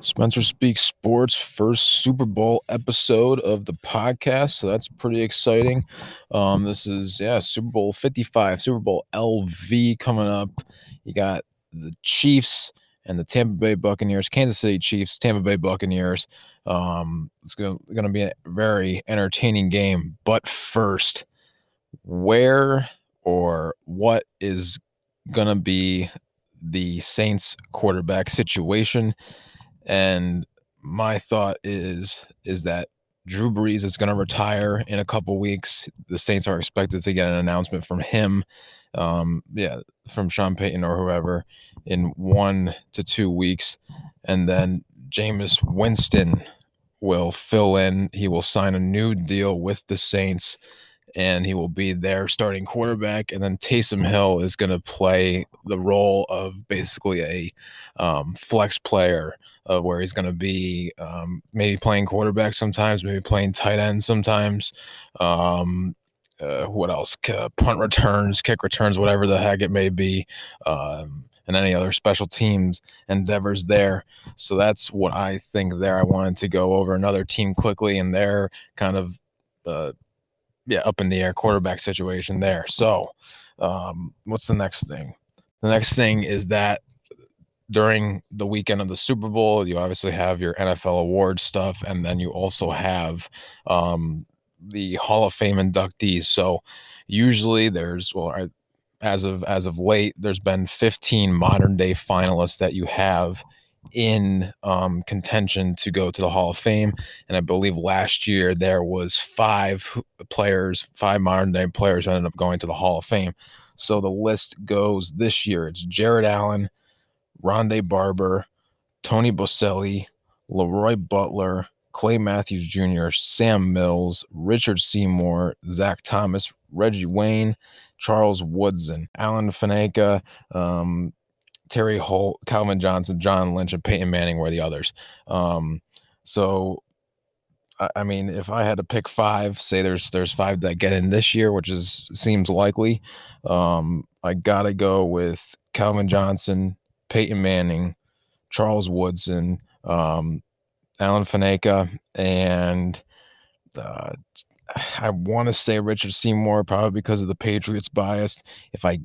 Spencer Speaks Sports first Super Bowl episode of the podcast. So that's pretty exciting. Um, this is yeah, Super Bowl 55, Super Bowl LV coming up. You got the Chiefs and the Tampa Bay Buccaneers, Kansas City Chiefs, Tampa Bay Buccaneers. Um, it's gonna, gonna be a very entertaining game. But first, where or what is gonna be the Saints quarterback situation? And my thought is is that Drew Brees is going to retire in a couple weeks. The Saints are expected to get an announcement from him, um, yeah, from Sean Payton or whoever, in one to two weeks, and then Jameis Winston will fill in. He will sign a new deal with the Saints, and he will be their starting quarterback. And then Taysom Hill is going to play the role of basically a um, flex player uh, where he's going to be um, maybe playing quarterback sometimes, maybe playing tight end sometimes. Um, uh, what else? punt returns, kick returns, whatever the heck it may be, um, and any other special teams endeavors there. So that's what I think there. I wanted to go over another team quickly, and they're kind of, uh, yeah, up in the air quarterback situation there. So, um, what's the next thing? The next thing is that during the weekend of the Super Bowl, you obviously have your NFL awards stuff, and then you also have um, the Hall of Fame inductees. So usually there's well, as of as of late, there's been 15 modern day finalists that you have in um, contention to go to the Hall of Fame, and I believe last year there was five players, five modern day players ended up going to the Hall of Fame. So the list goes this year. It's Jared Allen. Rondé Barber, Tony Boselli, Leroy Butler, Clay Matthews Jr., Sam Mills, Richard Seymour, Zach Thomas, Reggie Wayne, Charles Woodson, Alan Faneca, um, Torry Holt, Calvin Johnson, John Lynch, and Peyton Manning were the others. Um, so, I, I mean, if I had to pick five, say there's there's five that get in this year, which is seems likely. Um, I gotta go with Calvin Johnson, Peyton Manning, Charles Woodson, um, Alan Faneca, and uh, I want to say Richard Seymour, probably because of the Patriots bias. If I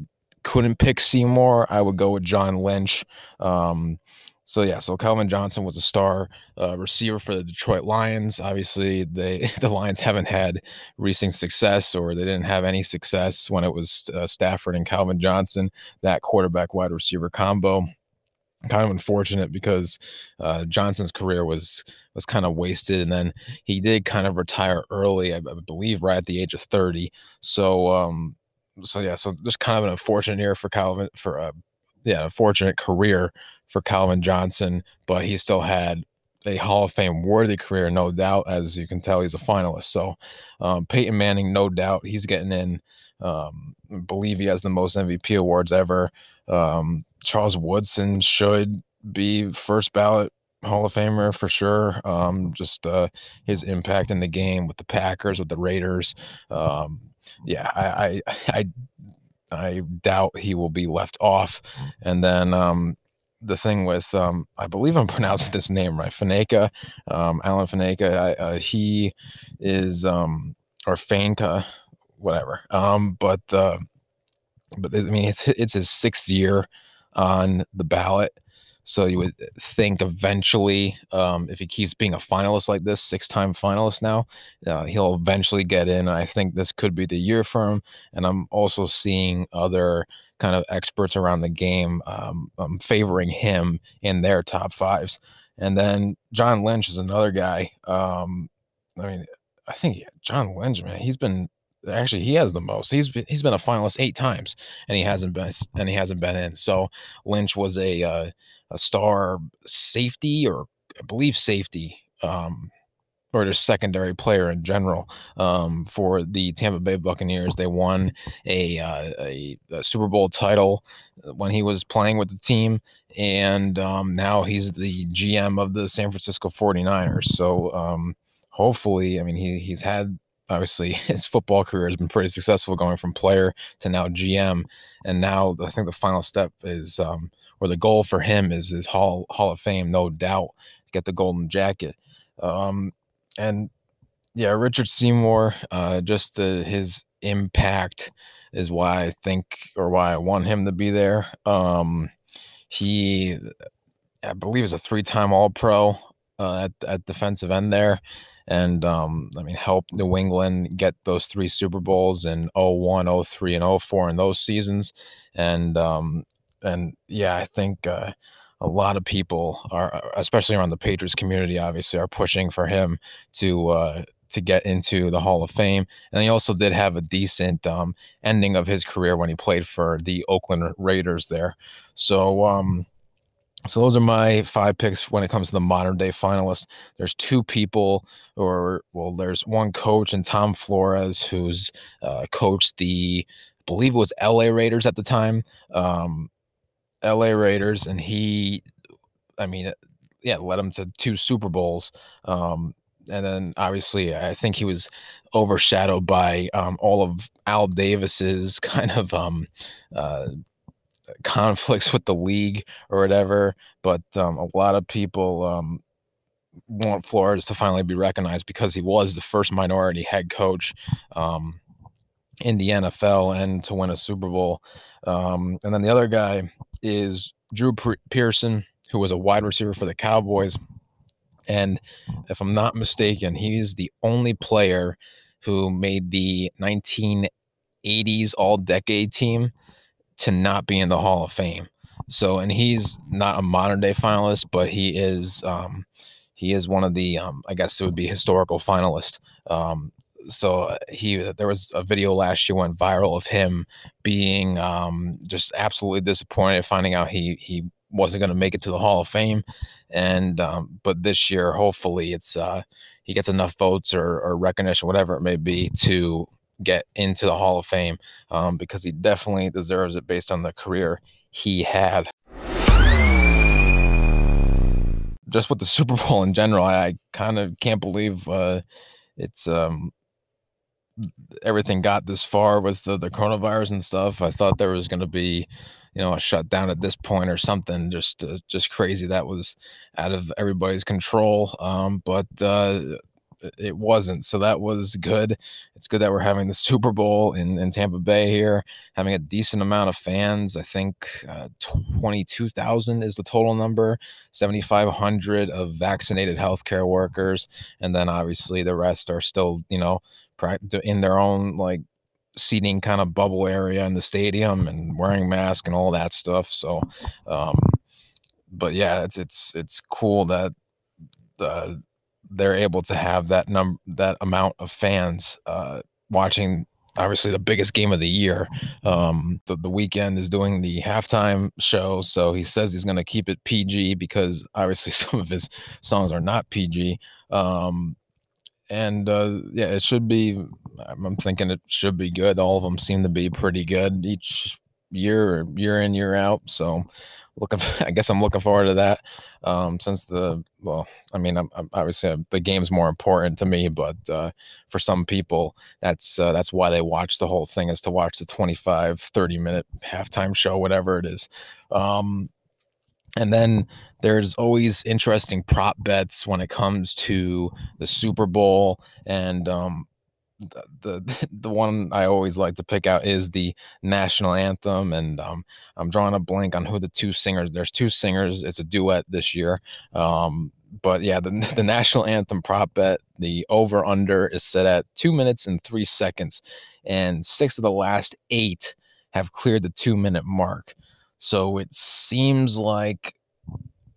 couldn't pick Seymour, I would go with John Lynch. Um, so yeah, so Calvin Johnson was a star uh, receiver for the Detroit Lions. Obviously, they the Lions haven't had recent success, or they didn't have any success when it was uh, Stafford and Calvin Johnson, that quarterback wide receiver combo. Kind of unfortunate because uh, Johnson's career was was kind of wasted, and then he did kind of retire early, I, I believe, right at the age of thirty. So, um, so yeah, so just kind of an unfortunate year for Calvin for a yeah, unfortunate career for Calvin Johnson, but he still had a Hall of Fame worthy career, no doubt. As you can tell, he's a finalist. So um, Peyton Manning, no doubt, he's getting in. Um, I believe he has the most MVP awards ever. Um, Charles Woodson should be first ballot Hall of Famer for sure. Um, just uh, his impact in the game with the Packers, with the Raiders. Um, yeah, I, I, I I doubt he will be left off. And then um, the thing with um, I believe I'm pronouncing this name right, Faneca, um, Alan Faneca. I, uh, he is um, or Faneca, whatever. Um, but uh, but I mean, it's it's his sixth year on the ballot. So you would think eventually, um, if he keeps being a finalist like this, six-time finalist now, uh, he'll eventually get in. I think this could be the year for him. And I'm also seeing other kind of experts around the game um, um, favoring him in their top fives. And then John Lynch is another guy. Um, I mean, I think John Lynch, man, he's been actually he has the most. He's been, he's been a finalist eight times, and he hasn't been and he hasn't been in. So Lynch was a uh, a star safety or I believe safety. Um, or just secondary player in general um, for the Tampa Bay Buccaneers. They won a, uh, a, a, Super Bowl title uh, when he was playing with the team, and um, now he's the GM of the San Francisco 49ers. So um, hopefully, I mean, he, he's had obviously his football career has been pretty successful going from player to now GM. And now I think the final step is, um, or the goal for him is his Hall Hall of Fame, no doubt, get the golden jacket. Um, and yeah, Richard Seymour, uh, just uh, his impact is why I think, or why I want him to be there. Um, he, I believe, is a three-time All-Pro uh, at at defensive end there, and um, I mean, helped New England get those three Super Bowls in 01, 03, and 04 in those seasons, and um, and yeah, I think. Uh, a lot of people are, especially around the Patriots community, obviously, are pushing for him to uh, to get into the Hall of Fame. And he also did have a decent um, ending of his career when he played for the Oakland Raiders there. So, um, so those are my five picks when it comes to the modern day finalists. There's two people, or well, there's one coach and Tom Flores, who's uh, coached the, I believe it was L.A. Raiders at the time, um, L.A. Raiders, and he, I mean, yeah, led them to two Super Bowls. Um, and then obviously I think he was overshadowed by um, all of Al Davis's kind of um, uh, conflicts with the league or whatever. But um, a lot of people um, want Flores to finally be recognized because he was the first minority head coach um, in the NFL and to win a Super Bowl. Um, and then the other guy is Drew Pearson, who was a wide receiver for the Cowboys and if I'm not mistaken, he's the only player who made the 1980s All Decade team to not be in the Hall of Fame. So, and he's not a modern day finalist, but he is um, he is one of the um, I guess it would be historical finalist. So uh, he there was a video last year went viral of him being um, just absolutely disappointed, finding out he he wasn't going to make it to the Hall of Fame, and um, but this year, hopefully, it's uh, he gets enough votes or, or recognition, whatever it may be, to get into the Hall of Fame um, because he definitely deserves it based on the career he had. Just with the Super Bowl in general, I, I kind of can't believe uh, it's um, everything got this far with the, the coronavirus and stuff. I thought there was going to be you know a shutdown at this point or something just uh, just crazy that was out of everybody's control um, but uh, it wasn't so that was good it's good that we're having the super bowl in, in tampa bay here having a decent amount of fans i think uh, 22000 is the total number 7500 of vaccinated healthcare workers and then obviously the rest are still you know in their own like seating kind of bubble area in the stadium and wearing masks and all that stuff. So, um, but yeah, it's it's it's cool that uh, they're able to have that number that amount of fans uh, watching. Obviously, the biggest game of the year. Um, the, the Weeknd is doing the halftime show, so he says he's going to keep it PG because obviously some of his songs are not PG. Um, and uh, yeah, it should be. I'm thinking it should be good. All of them seem to be pretty good each year, year in, year out. So, looking. I guess I'm looking forward to that. Um, since the well, I mean, I'm, I'm obviously uh, the game's more important to me, but uh, for some people, that's uh, that's why they watch the whole thing is to watch the 25, 30 minute halftime show, whatever it is. Um, and then there's always interesting prop bets when it comes to the Super Bowl. And um, the, the, one I always like to pick out is the national anthem. And um, I'm drawing a blank on who the two singers. There's two singers. It's a duet this year. Um, but yeah, the, the national anthem prop bet, the over under is set at two minutes and three seconds, and six of the last eight have cleared the two minute mark. So it seems like,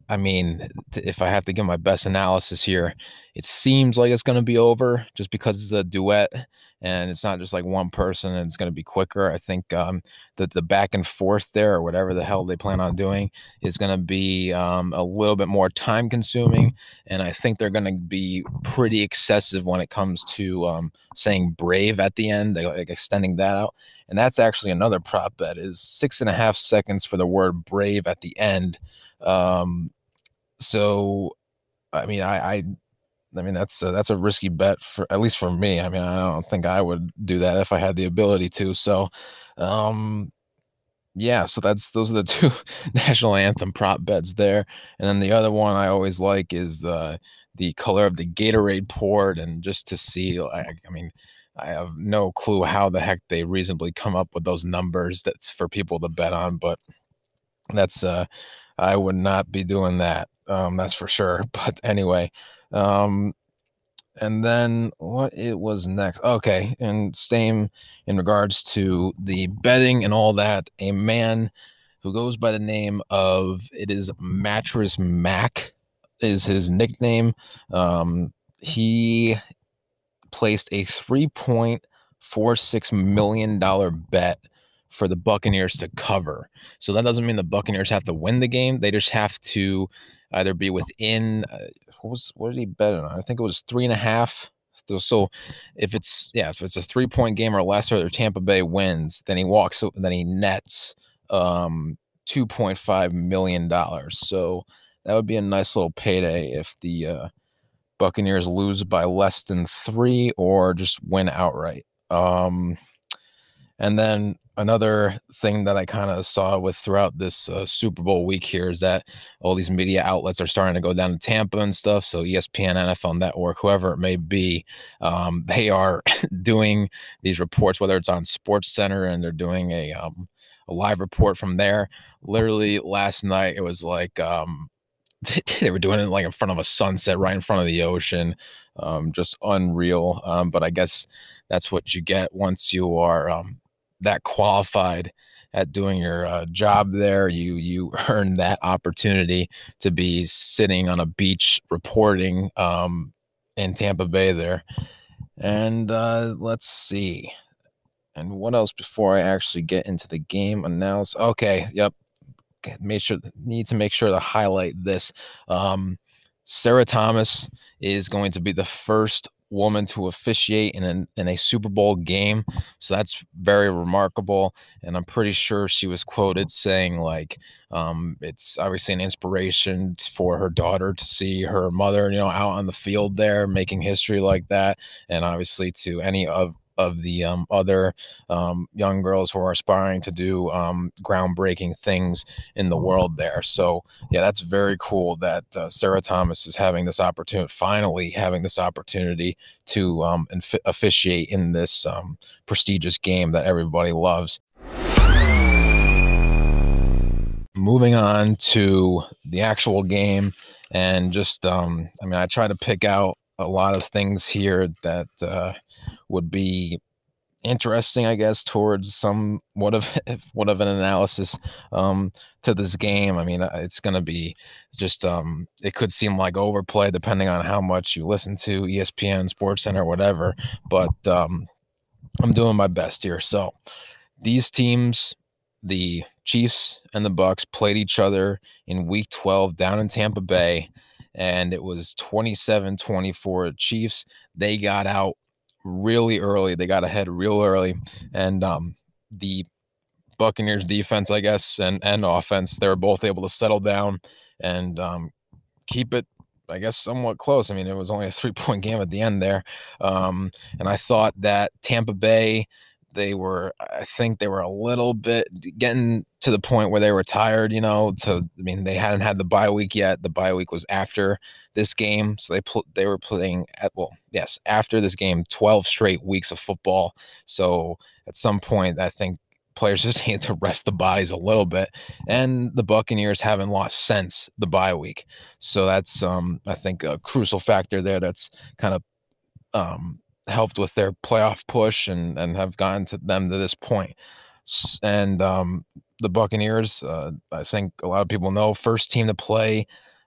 I mean, if I have to give my best analysis here, it seems like it's going to be over just because it's a duet and it's not just like one person and it's going to be quicker. I think um, that the back and forth there or whatever the hell they plan on doing is going to be um, a little bit more time consuming. And I think they're going to be pretty excessive when it comes to um, saying brave at the end, like extending that out. And that's actually another prop bet is six and a half seconds for the word brave at the end. Um, so, I mean, I, I, I mean that's a, that's a risky bet for at least for me. I mean, I don't think I would do that if I had the ability to. So, um, yeah, so that's those are the two national anthem prop bets there. And then the other one I always like is the the color of the Gatorade port, and just to see, I, I mean, I have no clue how the heck they reasonably come up with those numbers. That's for people to bet on, but that's uh, I would not be doing that. Um, that's for sure. But anyway, um, and then what it was next okay and same in regards to the betting and all that a man who goes by the name of it is Mattress Mack is his nickname um, he placed a 3.46 million dollar bet for the buccaneers to cover so that doesn't mean the buccaneers have to win the game they just have to either be within uh, what was what did he bet on? I think it was three and a half. So if it's yeah, if it's a three point game or less, or Tampa Bay wins, then he walks, then he nets um, two point five million dollars. So that would be a nice little payday if the uh, Buccaneers lose by less than three or just win outright. Um, and then another thing that I kind of saw with throughout this uh, Super Bowl week here is that all these media outlets are starting to go down to Tampa and stuff. So ESPN, NFL Network, whoever it may be, um, they are doing these reports, whether it's on Sports Center and they're doing a um, a live report from there. Literally last night, it was like um, they were doing it like in front of a sunset, right in front of the ocean. Um, just unreal. Um, but I guess that's what you get once you are um, that qualified at doing your uh, job there. You you earn that opportunity to be sitting on a beach reporting um, in Tampa Bay there. And uh, let's see. And what else before I actually get into the game announce? Okay, yep. Make sure need to make sure to highlight this. Um, Sarah Thomas is going to be the first woman to officiate in a, in a Super Bowl game. So that's very remarkable. And I'm pretty sure she was quoted saying, like, um, it's obviously an inspiration for her daughter to see her mother, you know, out on the field there making history like that. And obviously to any of of the um, other um, young girls who are aspiring to do um, groundbreaking things in the world there. So, yeah, that's very cool that uh, Sarah Thomas is having this opportunity, finally having this opportunity to um, inf- officiate in this um, prestigious game that everybody loves. Moving on to the actual game, and just, um, I mean, I try to pick out a lot of things here that uh, would be interesting, I guess, towards somewhat of what of an analysis um, to this game. I mean, uh, it's going to be just um, it could seem like overplay depending on how much you listen to ESPN, Sports Center, whatever. But um, I'm doing my best here. So these teams, the Chiefs and the Bucks, played each other in Week 12 down in Tampa Bay. And it was 27 24 Chiefs. They got out really early. They got ahead real early, and um, the Buccaneers defense, I guess, and and offense, they were both able to settle down and um, keep it. I guess somewhat close. I mean, it was only a three point game at the end there, um, and I thought that Tampa Bay they were i think they were a little bit getting to the point where they were tired you know to i mean they hadn't had the bye week yet the bye week was after this game so they put they were playing at well yes after this game 12 straight weeks of football so at some point i think players just need to rest the bodies a little bit and the buccaneers haven't lost since the bye week so that's um i think a crucial factor there that's kind of um helped with their playoff push and and have gotten to them to this point. And um, the Buccaneers, uh, I think a lot of people know, first team to play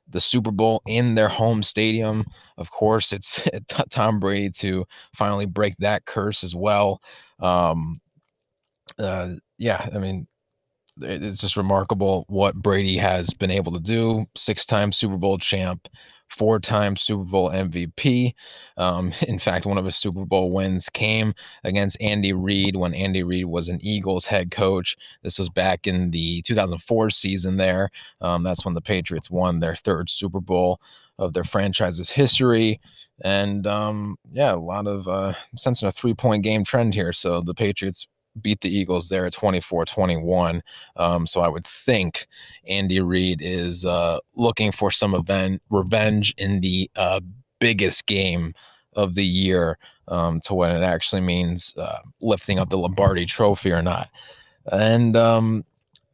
the Super Bowl in their home stadium. Of course, it's Tom Brady to finally break that curse as well. Um, uh, yeah, I mean, it's just remarkable what Brady has been able to do. Six time Super Bowl champ, four time Super Bowl MVP. Um, in fact, one of his Super Bowl wins came against Andy Reid when Andy Reid was an Eagles head coach. This was back in the 2004 season there. Um, that's when the Patriots won their third Super Bowl of their franchise's history. And um, yeah, a lot of uh, sensing a three point game trend here. So the Patriots beat the Eagles there at 24 21. Um, so I would think Andy Reid is uh, looking for some event revenge in the uh, biggest game of the year um, to when it actually means uh, lifting up the Lombardi trophy or not. And um,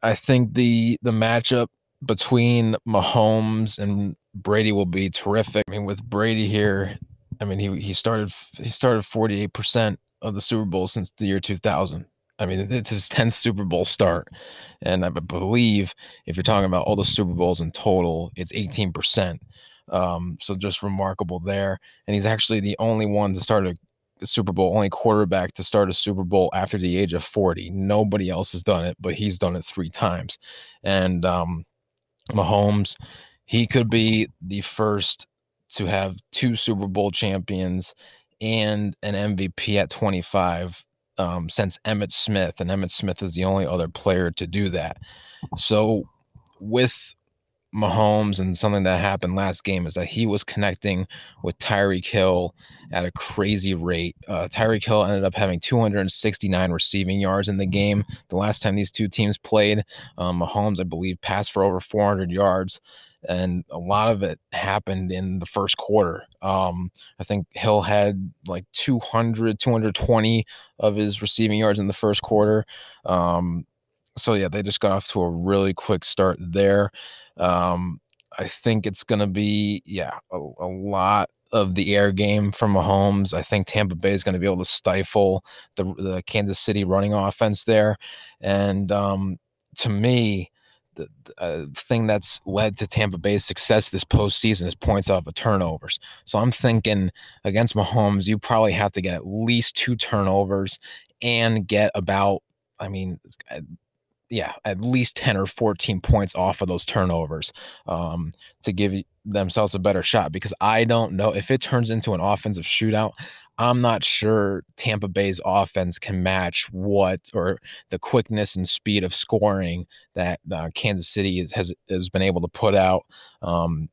I think the the matchup between Mahomes and Brady will be terrific. I mean, with Brady here, I mean he he started he started 48% of the Super Bowl since the year 2000. I mean, it's his 10th Super Bowl start. And I believe if you're talking about all the Super Bowls in total, it's 18%. Um, so just remarkable there. And he's actually the only one to start a, Super Bowl, only quarterback to start a Super Bowl after the age of 40. Nobody else has done it, but he's done it three times. And um, Mahomes, he could be the first to have two Super Bowl champions and an MVP at 25 um, since Emmitt Smith, and Emmitt Smith is the only other player to do that. So, with Mahomes and something that happened last game is that he was connecting with Tyreek Hill at a crazy rate. Uh, Tyreek Hill ended up having 269 receiving yards in the game. The last time these two teams played, um, Mahomes, I believe, passed for over 400 yards and a lot of it happened in the first quarter. Um, I think Hill had like 200, 220 of his receiving yards in the first quarter. Um, so yeah, they just got off to a really quick start there. Um, I think it's going to be yeah a, a, lot of the air game from Mahomes. I think Tampa Bay is going to be able to stifle the the Kansas City running offense there, and um, to me, the uh, thing that's led to Tampa Bay's success this postseason is points off of turnovers. So I'm thinking against Mahomes, you probably have to get at least two turnovers and get about, I mean, yeah, at least 10 or 14 points off of those turnovers um, to give themselves a better shot. Because I don't know if it turns into an offensive shootout, I'm not sure Tampa Bay's offense can match what or the quickness and speed of scoring that uh, Kansas City is, has has been able to put out um,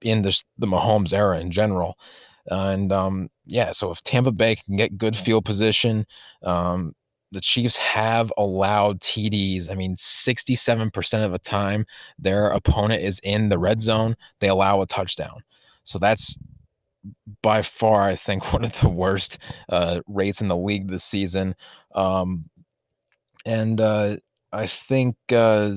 in this, the Mahomes era in general. And um, yeah, so if Tampa Bay can get good field position, um, the Chiefs have allowed TDs. I mean, 67% of the time their opponent is in the red zone, they allow a touchdown. So that's by far, I think, one of the worst uh, rates in the league this season. Um, and uh, I think, uh,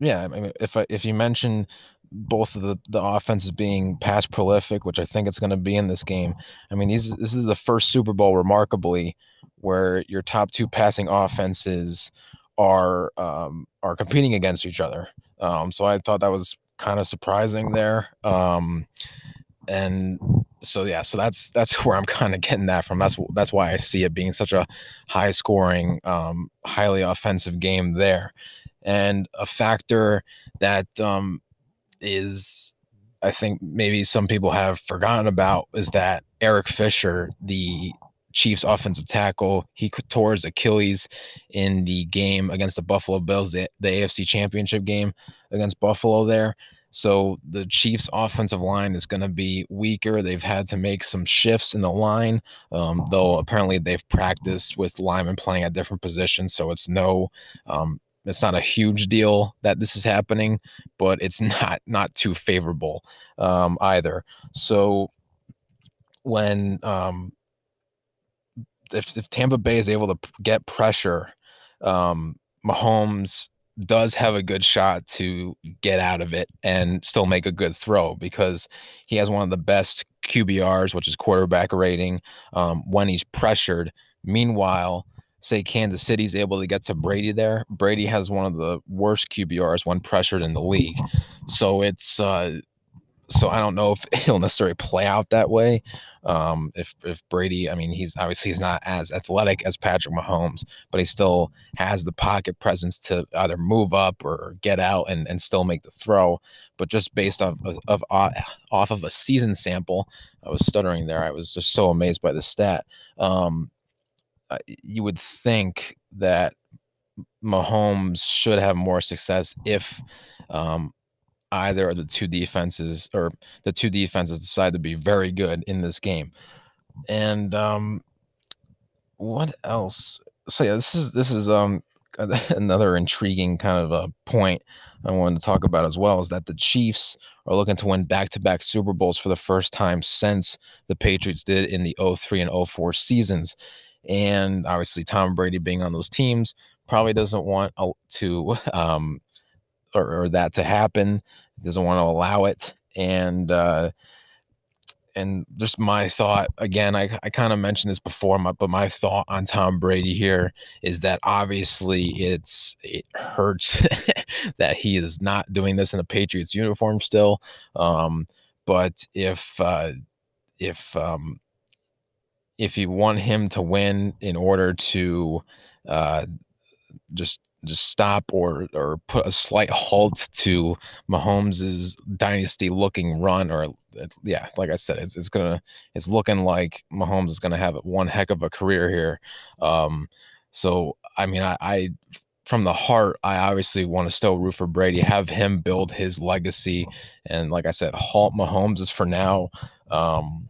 yeah, I mean, if I, if you mention both of the, the offenses being pass prolific, which I think it's going to be in this game. I mean, these this is the first Super Bowl, remarkably, where your top two passing offenses are um, are competing against each other. Um, so I thought that was kind of surprising there. Um, and so yeah, so that's that's where I'm kind of getting that from. That's that's why I see it being such a high scoring, um, highly offensive game there, and a factor that um, is I think maybe some people have forgotten about is that Eric Fisher, the Chiefs offensive tackle. He tore his Achilles in the game against the Buffalo Bills, the, the AFC Championship game against Buffalo there. So the Chiefs' offensive line is going to be weaker. They've had to make some shifts in the line, um, though apparently they've practiced with linemen playing at different positions. So it's no, um, it's not a huge deal that this is happening, but it's not not too favorable um, either. So when um, if, if Tampa Bay is able to get pressure, um, Mahomes does have a good shot to get out of it and still make a good throw because he has one of the best QBRs, which is quarterback rating, um, when he's pressured. Meanwhile, say Kansas City's able to get to Brady there, Brady has one of the worst QBRs when pressured in the league. So it's uh, so I don't know if he'll necessarily play out that way. Um, if if Brady, I mean, he's obviously he's not as athletic as Patrick Mahomes, but he still has the pocket presence to either move up or get out and, and still make the throw. But just based off of, of off of a season sample, I was stuttering there. I was just so amazed by the stat. Um, you would think that Mahomes should have more success if um, either of the two defenses or the two defenses decide to be very good in this game. And um, what else? so yeah, this is this is um another intriguing kind of a point I wanted to talk about as well is that the Chiefs are looking to win back-to-back Super Bowls for the first time since the Patriots did in the 03 and 04 seasons. And obviously Tom Brady being on those teams probably doesn't want to um or, or that to happen, doesn't want to allow it. And uh and just my thought again i, I kind of mentioned this before my, but my thought on tom brady here is that obviously it's it hurts that he is not doing this in a patriots uniform still um, but if uh, if um, if you want him to win in order to uh, just just stop or or put a slight halt to Mahomes's dynasty looking run or yeah like I said it's, it's gonna it's looking like Mahomes is gonna have one heck of a career here. Um so I mean I, I from the heart I obviously want to still root for Brady have him build his legacy and like I said halt Mahomes is for now. Um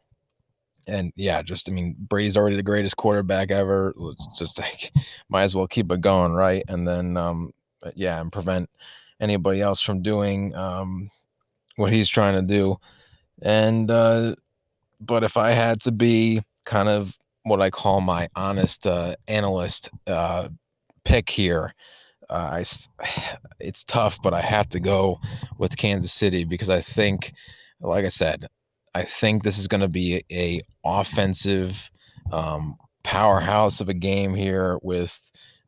and yeah, just I mean, Brady's already the greatest quarterback ever. It's just like might as well keep it going, right? And then um, yeah, and prevent anybody else from doing um, what he's trying to do. And uh, but if I had to be kind of what I call my honest uh, analyst uh, pick here, uh, I it's tough, but I have to go with Kansas City because I think, like I said, I think this is going to be a offensive um, powerhouse of a game here with,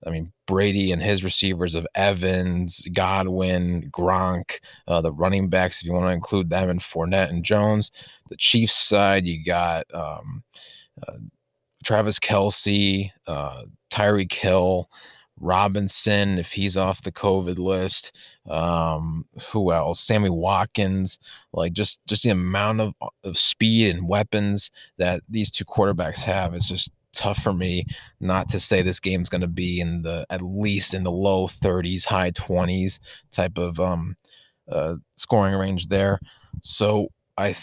I mean, Brady and his receivers of Evans, Godwin, Gronk, uh, the running backs, if you want to include them, and Fournette and Jones. The Chiefs side, you got um, uh, Travis Kelce, uh, Tyreek Hill, Robinson, if he's off the COVID list. Um, who else? Sammy Watkins. Like just just the amount of, of speed and weapons that these two quarterbacks have is just tough for me not to say this game's going to be in the at least in the low 30s, high 20s type of um uh, scoring range there. So I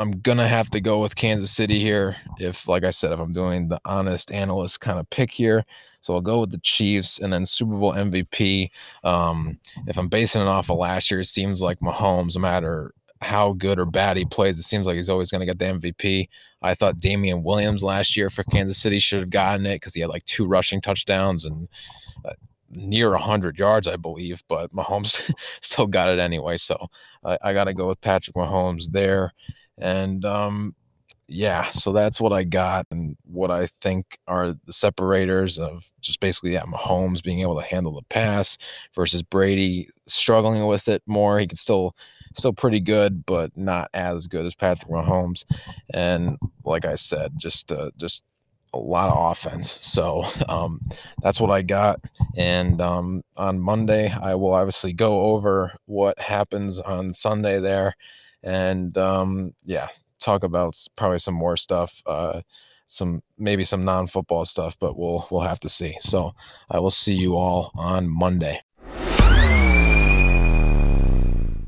I'm gonna have to go with Kansas City here. If, like I said, if I'm doing the honest analyst kind of pick here, so I'll go with the Chiefs and then Super Bowl MVP. Um, if I'm basing it off of last year, it seems like Mahomes, no matter how good or bad he plays, it seems like he's always to get the MVP. I thought Damien Williams last year for Kansas City should have gotten it because he had like two rushing touchdowns and uh, near 100 yards, I believe, but Mahomes still got it anyway. So I, I got to go with Patrick Mahomes there. And um, yeah, so that's what I got and what I think are the separators of just basically yeah, Mahomes being able to handle the pass versus Brady struggling with it more. He can still still pretty good, but not as good as Patrick Mahomes. And like I said, just uh, just a lot of offense. So um, that's what I got. And um, on Monday, I will obviously go over what happens on Sunday there and um, yeah, talk about probably some more stuff. Uh, some maybe some non-football stuff, but we'll we'll have to see. So I will see you all on Monday.